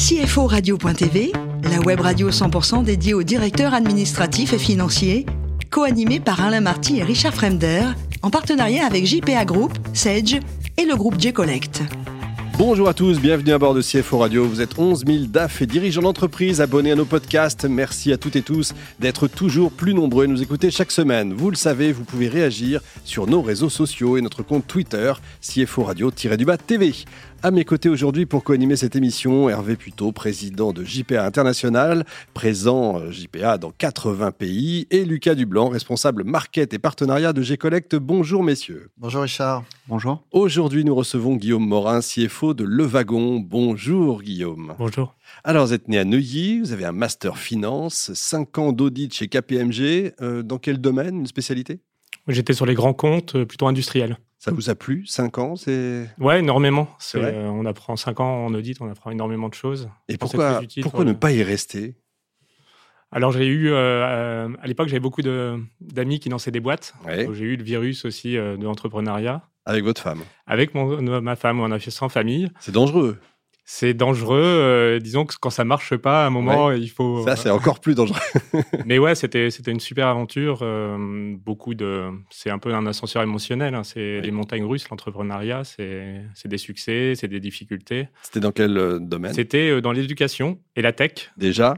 CFO Radio.tv, la web radio 100% dédiée aux directeurs administratifs et financiers, co-animée par Alain Marty et Richard Fremder, en partenariat avec JPA Group, Sage et le groupe J-Collect. Bonjour à tous, bienvenue à bord de CFO Radio. Vous êtes 11 000 DAF et dirigeants d'entreprise abonnés à nos podcasts. Merci à toutes et tous d'être toujours plus nombreux et nous écouter chaque semaine. Vous le savez, vous pouvez réagir sur nos réseaux sociaux et notre compte Twitter, CFO Radio-du-Bas TV. À mes côtés aujourd'hui pour co-animer cette émission, Hervé Puteau, président de JPA International, présent euh, JPA dans 80 pays, et Lucas Dublanc, responsable market et partenariat de G-Collect. Bonjour messieurs. Bonjour Richard. Bonjour. Aujourd'hui, nous recevons Guillaume Morin, CFO de Le Wagon. Bonjour Guillaume. Bonjour. Alors, vous êtes né à Neuilly, vous avez un master finance, 5 ans d'audit chez KPMG. Euh, dans quel domaine, une spécialité? J'étais sur les grands comptes, euh, plutôt industriels. Ça vous a plu 5 ans c'est... Ouais, énormément. C'est vrai Euh, on apprend 5 ans en audit, on apprend énormément de choses. Et pourquoi, utile pourquoi pour ne pas y rester? Alors j'ai eu, euh, à l'époque, j'avais beaucoup de- d'amis qui lançaient des boîtes. Ouais. J'ai eu le virus aussi euh, de l'entrepreneuriat. Avec votre femme Avec mon, ma femme, on a fait en famille. C'est dangereux. C'est dangereux. euh, disons que quand ça marche pas, à un moment, il faut. Ça, c'est encore plus dangereux. Mais ouais, c'était c'était une super aventure. euh, beaucoup de, c'est un peu un ascenseur émotionnel. hein, c'est les montagnes russes, l'entrepreneuriat. C'est c'est des succès, c'est des difficultés. C'était dans quel euh, domaine? C'était dans l'éducation et la tech. Déjà?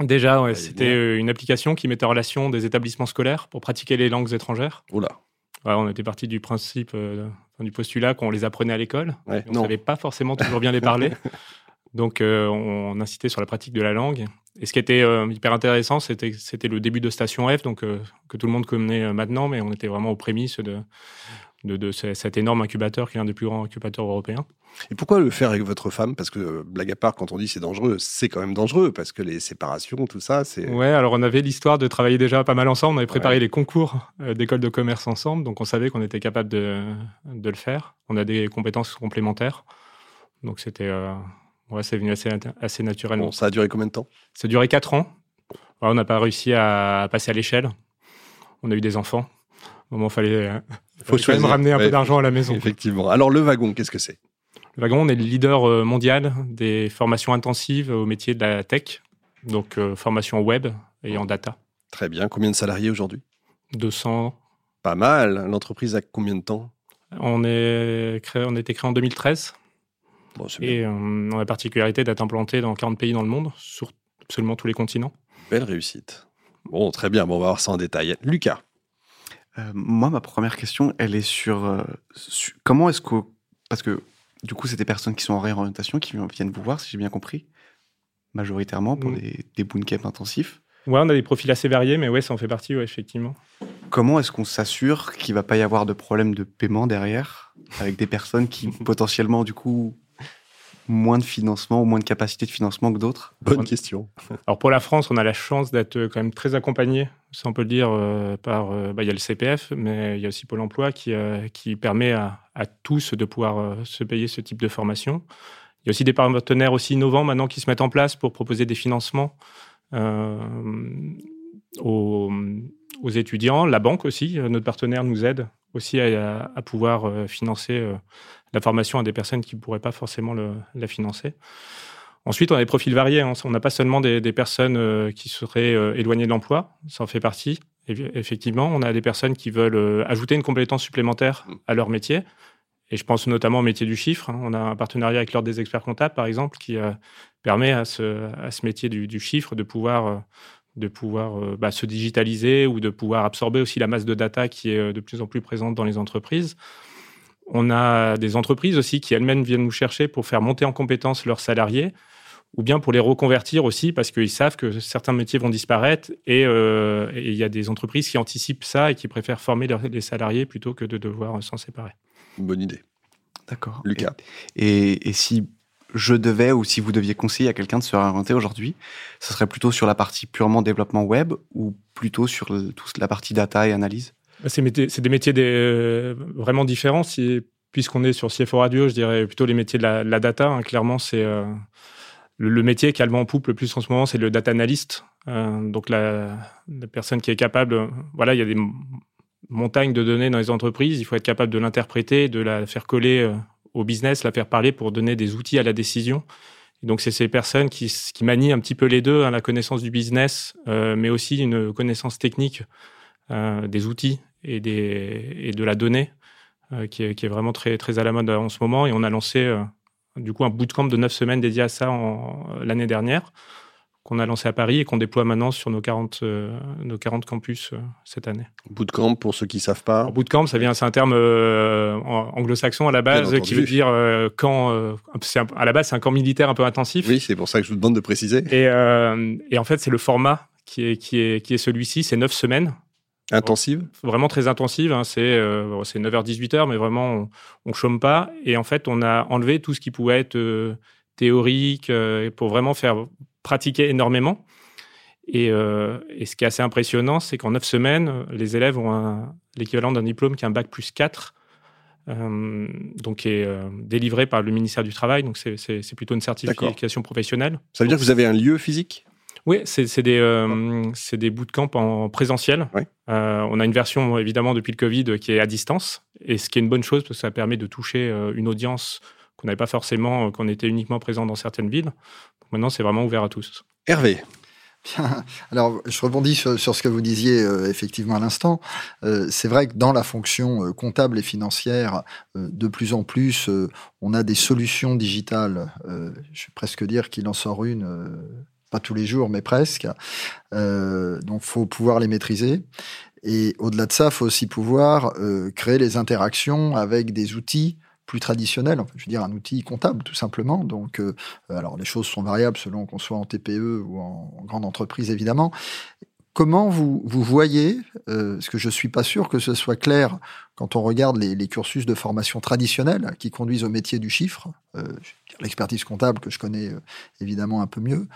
Déjà, ouais, c'était une application qui mettait en relation des établissements scolaires pour pratiquer les langues étrangères. Oula. On était parti du principe, euh, du postulat qu'on les apprenait à l'école. Ouais, On ne savait pas forcément toujours bien les parler. Donc, euh, on incitait sur la pratique de la langue. Et ce qui était euh, hyper intéressant, c'était c'était le début de Station F, donc que tout le monde connaît maintenant, mais on était vraiment aux prémices de, de, de ce- cet énorme incubateur qui est l'un des plus grands incubateurs européens. Et pourquoi le faire avec votre femme? Parce que, euh, blague à part, quand on dit c'est dangereux, c'est quand même dangereux, parce que les séparations, tout ça, c'est... Ouais, alors on avait l'histoire de travailler déjà pas mal ensemble. On avait préparé Ouais. les concours euh, d'école de commerce ensemble, donc on savait qu'on était capable de, de le faire. On a des compétences complémentaires, donc c'était, euh, ouais, c'est venu assez, assez naturellement. Bon, ça a duré combien de temps? Ça a duré quatre ans. Ouais, on n'a pas réussi à passer à l'échelle. On a eu des enfants. Au moment, il fallait, euh, fallait quand même ramener un Ouais, peu d'argent à la maison. Effectivement. Alors, le wagon, qu'est-ce que c'est? Le Wagon, on est le leader euh, mondial des formations intensives au métier de la tech, donc euh, formation web et en data. Très bien. Combien de salariés aujourd'hui? 200. Pas mal. L'entreprise a combien de temps? On, est créé, on a été créé en 2013 Bon, c'est bien. et euh, on a la particularité d'être implanté dans 40 pays dans le monde, sur absolument tous les continents. Belle réussite. Bon, très bien. Bon, on va voir ça en détail. Lucas, Euh, moi, ma première question, elle est sur, euh, comment est-ce que. Parce que du coup, c'est des personnes qui sont en réorientation qui viennent vous voir, si j'ai bien compris, majoritairement pour Mm. des, des bootcamps intensifs. Ouais, on a des profils assez variés, mais ouais, ça en fait partie, ouais, effectivement. Comment est-ce qu'on s'assure qu'il va pas y avoir de problème de paiement derrière avec des personnes qui potentiellement, du coup, moins de financement ou moins de capacité de financement que d'autres? Bonne On- question. Alors pour la France, on a la chance d'être quand même très accompagné, ça on peut le dire, euh, par. euh, bah, il y a le CPF, mais il y a aussi Pôle emploi qui, euh, qui permet à, à tous de pouvoir euh, se payer ce type de formation. Il y a aussi des partenaires aussi innovants maintenant qui se mettent en place pour proposer des financements euh, aux, aux étudiants. La banque aussi, notre partenaire nous aide aussi à, pouvoir euh, financer euh, la formation à des personnes qui ne pourraient pas forcément le- la financer. Ensuite, on a des profils variés. hein. On n'a pas seulement des, personnes euh, qui seraient éloignées de l'emploi, ça en fait partie. Eff- Effectivement, on a des personnes qui veulent ajouter une compétence supplémentaire à leur métier. Et je pense notamment au métier du chiffre. hein. On a un partenariat avec l'Ordre des experts comptables, par exemple, qui permet à ce, à ce métier du, chiffre de pouvoir, de pouvoir euh, bah, se digitaliser ou de pouvoir absorber aussi la masse de data qui est euh, de plus en plus présente dans les entreprises. On a des entreprises aussi qui elles-mêmes viennent nous chercher pour faire monter en compétence leurs salariés ou bien pour les reconvertir aussi parce qu'ils savent que certains métiers vont disparaître et euh, il y a des entreprises qui anticipent ça et qui préfèrent former leurs- les salariés plutôt que de devoir s'en séparer. Bonne idée. D'accord. Lucas. Et, et- et si je devais ou si vous deviez conseiller à quelqu'un de se réorienter aujourd'hui, ce serait plutôt sur la partie purement développement web ou plutôt sur toute la partie data et analyse? C'est métiers- c'est des métiers euh, vraiment différents. Puisqu'on est sur CFO Radio, je dirais plutôt les métiers de la, data. hein. Clairement, c'est euh, le, métier qui a le vent en poupe le plus en ce moment, c'est le data analyst. Euh, donc la, la personne qui est capable, voilà, il y a des montagnes de données dans les entreprises. Il faut être capable de l'interpréter, de la faire coller au business, la faire parler pour donner des outils à la décision donc, c'est ces personnes qui, qui, manient un petit peu les deux, hein, la connaissance du business, mais aussi une connaissance technique des outils et, des, et de la donnée, qui est, qui, est, vraiment très, très à la mode en ce moment. Et on a lancé du coup un bootcamp de neuf semaines dédié à ça l'année dernière qu'on a lancé à Paris et qu'on déploie maintenant sur nos 40, euh, nos 40 campus euh, cette année. Bootcamp, pour ceux qui ne savent pas Bootcamp, ça vient, c'est un terme euh, anglo-saxon à la base qui veut dire camp. à la base, c'est un camp militaire un peu intensif. Oui, c'est pour ça que je vous demande de préciser. Et, et en fait, c'est le format qui est, qui est, qui est celui-ci, c'est neuf semaines. Intensive Vraiment très intensive. Hein, c'est 9h-18h, mais vraiment, on ne chôme pas. Et en fait, on a enlevé tout ce qui pouvait être théorique pour vraiment faire pratiquer énormément. Euh, et, ce qui est assez impressionnant, c'est qu'en neuf semaines, les élèves ont l'équivalent d'un diplôme qui est un bac plus 4, euh, donc qui est euh, délivré par le ministère du Travail. Donc c'est plutôt une certification professionnelle. Ça veut dire que vous avez un lieu physique? Oui, c'est des, des bootcamps en présentiel. on a une version, évidemment, depuis le Covid qui est à distance. Et ce qui est une bonne chose, parce que ça permet de toucher une audience qu'on n'avait pas forcément, qu'on était uniquement présent dans certaines villes. Maintenant, c'est vraiment ouvert à tous. Hervé. Bien. Alors, je rebondis sur, ce que vous disiez euh, effectivement à l'instant. Euh, c'est vrai que dans la fonction euh, comptable et financière, de plus en plus, on a des solutions digitales. je vais presque dire qu'il en sort une, pas tous les jours, mais presque. donc, faut pouvoir les maîtriser. Et au-delà de ça, il faut aussi pouvoir créer les interactions avec des outils plus traditionnel, je veux dire un outil comptable tout simplement. Donc, euh, alors les choses sont variables selon qu'on soit en TPE ou en, grande entreprise évidemment. Comment vous, vous voyez, euh, parce que je suis pas sûr que ce soit clair quand on regarde les, cursus de formation traditionnels qui conduisent au métier du chiffre, euh, l'expertise comptable que je connais évidemment un peu mieux.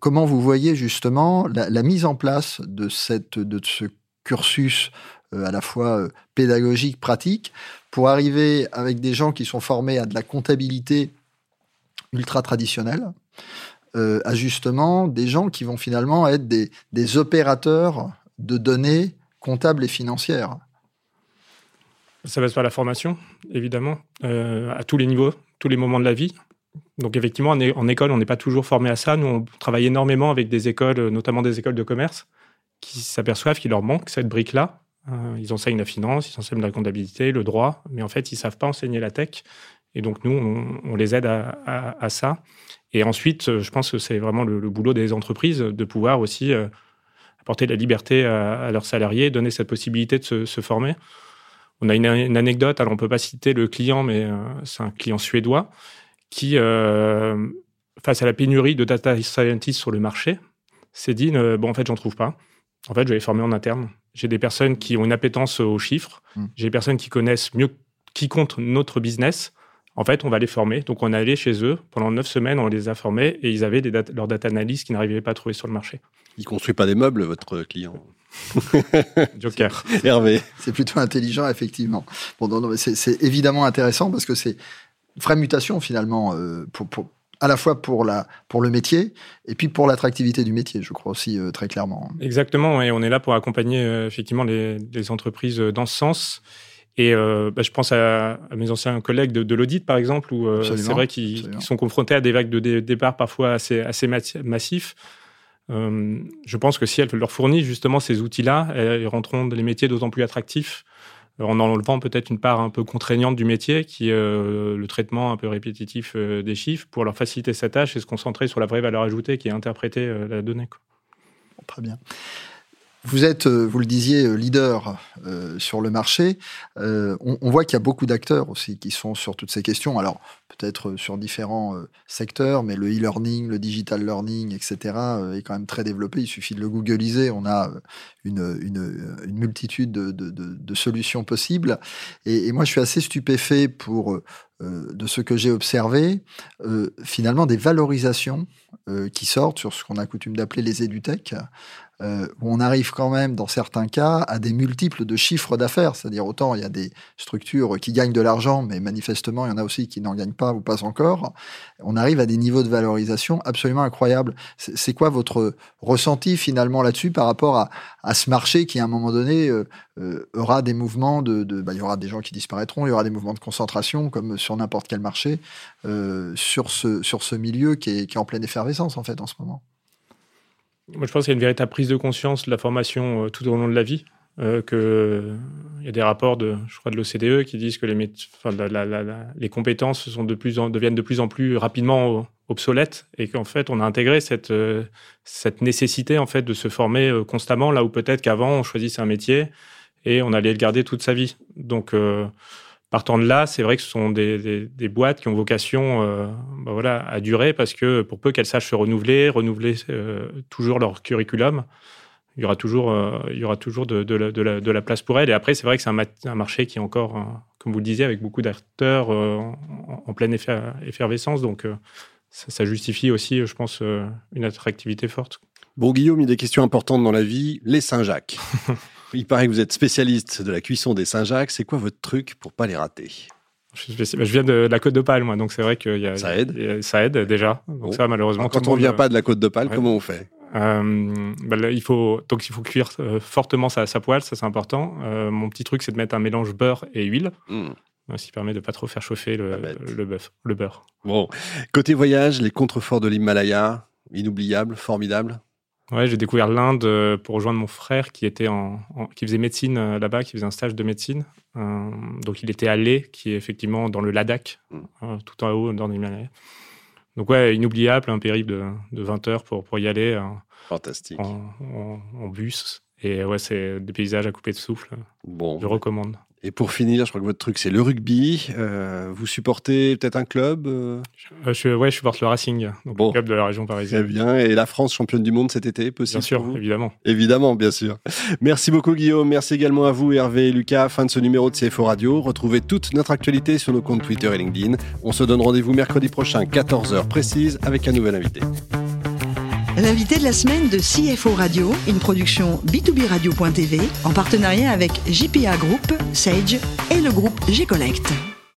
comment vous voyez justement la, la, mise en place de, cette, de ce cursus à la fois pédagogique, pratique, pour arriver avec des gens qui sont formés à de la comptabilité ultra traditionnelle, euh, à justement des gens qui vont finalement être des, des opérateurs de données comptables et financières. Ça passe par la formation, évidemment, euh, à tous les niveaux, tous les moments de la vie. Donc effectivement, en, école, on n'est pas toujours formé à ça. Nous, on travaille énormément avec des écoles, notamment des écoles de commerce, qui s'aperçoivent qu'il leur manque cette brique-là euh, ils enseignent la finance, ils enseignent la comptabilité, le droit, mais en fait, ils savent pas enseigner la tech. Et donc, nous, on, les aide à, ça. Et ensuite, je pense que c'est vraiment le, boulot des entreprises de pouvoir aussi euh, apporter de la liberté à, leurs salariés, donner cette possibilité de se, former. On a une, anecdote, alors on peut pas citer le client, mais euh, c'est un client suédois qui, face à la pénurie de data scientists sur le marché, s'est dit, bon, en fait, j'en trouve pas. En fait, je vais les former en interne. J'ai des personnes qui ont une appétence aux chiffres. Hmm. J'ai des personnes qui connaissent mieux qui compte notre business. En fait, on va les former. Donc, on est allé chez eux. Pendant neuf semaines, on les a formés et ils avaient des leurs data analysts qu'ils n'arrivaient pas à trouver sur le marché. Il ne construit pas des meubles, votre client Joker. Hervé. C'est plutôt intelligent, effectivement. Bon, c'est évidemment intéressant parce que c'est une vraie mutation, finalement, euh, pour, pour à la fois pour, la, pour le métier et puis pour l'attractivité du métier, je crois aussi euh, très clairement. Exactement, et on est là pour accompagner euh, effectivement les, entreprises euh, dans ce sens. Et bah, je pense à, mes anciens collègues de, l'audit, par exemple, où c'est vrai qu'ils sont confrontés à des vagues de départ parfois assez, assez massifs. je pense que si elles leur fournissent justement ces outils-là, elles rendront les métiers d'autant plus attractifs en enlevant peut-être une part un peu contraignante du métier, qui est euh, le traitement un peu répétitif euh, des chiffres, pour leur faciliter sa tâche et se concentrer sur la vraie valeur ajoutée qui est interpréter euh, la donnée. Très bien. Vous êtes, vous le disiez, leader sur le marché. on, voit qu'il y a beaucoup d'acteurs aussi qui sont sur toutes ces questions. Alors, peut-être sur différents secteurs, mais le e-learning, le digital learning, etc., est quand même très développé. Il suffit de le googliser. On a une, une, une multitude de, de, de, solutions possibles. Et, et, moi, je suis assez stupéfait pour, de ce que j'ai observé, finalement, des valorisations qui sortent sur ce qu'on a coutume d'appeler les édutech, euh, où on arrive quand même, dans certains cas, à des multiples de chiffres d'affaires. C'est-à-dire, autant il y a des structures qui gagnent de l'argent, mais manifestement, il y en a aussi qui n'en gagnent pas ou pas encore. On arrive à des niveaux de valorisation absolument incroyables. C'est quoi votre ressenti finalement là-dessus par rapport à, à, ce marché qui, à un moment donné, euh, euh, aura des mouvements de... de bah, il y aura des gens qui disparaîtront, il y aura des mouvements de concentration, comme sur n'importe quel marché, euh, sur, ce, sur ce milieu qui est, qui est en pleine effervescence, en fait, en ce moment? Moi, je pense qu'il y a une véritable prise de conscience de la formation tout au long de la vie. Euh, il y a des rapports de, je crois, de l'OCDE qui disent que les, la, les compétences sont de plus en, deviennent de plus en plus rapidement obsolètes et qu'en fait, on a intégré cette, euh, cette nécessité en fait de se former euh, constamment là où peut-être qu'avant on choisissait un métier et on allait le garder toute sa vie. Donc euh, partant de là, c'est vrai que ce sont des, des, des, boîtes qui ont vocation euh, bah voilà, à durer parce que pour peu qu'elles sachent se renouveler, renouveler euh, toujours leur curriculum, il y aura toujours, euh, il y aura toujours de, de, la, de, la, de, la, place pour elle. Et après, c'est vrai que c'est un, un, marché qui est encore, comme vous le disiez, avec beaucoup d'acteurs en, en, pleine effervescence. Donc, ça, ça, justifie aussi, je pense, une attractivité forte. Bon, Guillaume, il y a des questions importantes dans la vie. Les Saint-Jacques. il paraît que vous êtes spécialiste de la cuisson des Saint-Jacques. C'est quoi votre truc pour pas les rater? Je, viens de la Côte d'Opale, moi, donc c'est vrai que y a, ça aide? Y a, ça aide déjà. Donc bon. ça, malheureusement. Alors, quand on ne vient pas de la Côte d'Opale, ouais. comment on fait? Euh, bah là, il faut donc il faut cuire euh, fortement sa, sa, poêle, ça c'est important. Euh, mon petit truc, c'est de mettre un mélange beurre et huile. Mmh. Ce qui permet de pas trop faire chauffer le, le, bœuf, le beurre. Bon, côté voyage, les contreforts de l'Himalaya, inoubliables, formidables? Ouais, j'ai découvert l'Inde pour rejoindre mon frère qui était en, en qui faisait médecine là-bas, qui faisait un stage de médecine. Euh, donc il était à Leh, qui est effectivement dans le Ladakh, mmh. tout en haut dans l'Himalaya. Donc ouais, inoubliable, un périple de, de 20 heures pour, pour y aller. Fantastique. En, en, en bus. Et ouais, c'est des paysages à couper de souffle. Bon. Je recommande. Et pour finir, je crois que votre truc, c'est le rugby. Euh, vous supportez peut-être un club euh... je, je, Ouais, je supporte le Racing, donc bon. le club de la région parisienne. Très bien. Et la France championne du monde cet été, possible Bien sûr, évidemment. Évidemment, bien sûr. Merci beaucoup, Guillaume. Merci également à vous, Hervé et Lucas. Fin de ce numéro de CFO Radio. Retrouvez toute notre actualité sur nos comptes Twitter et LinkedIn. On se donne rendez-vous mercredi prochain, 14h précise, avec un nouvel invité. L'invité de la semaine de CFO Radio, une production B2B Radio.tv en partenariat avec JPA Group, Sage et le groupe G-Collect.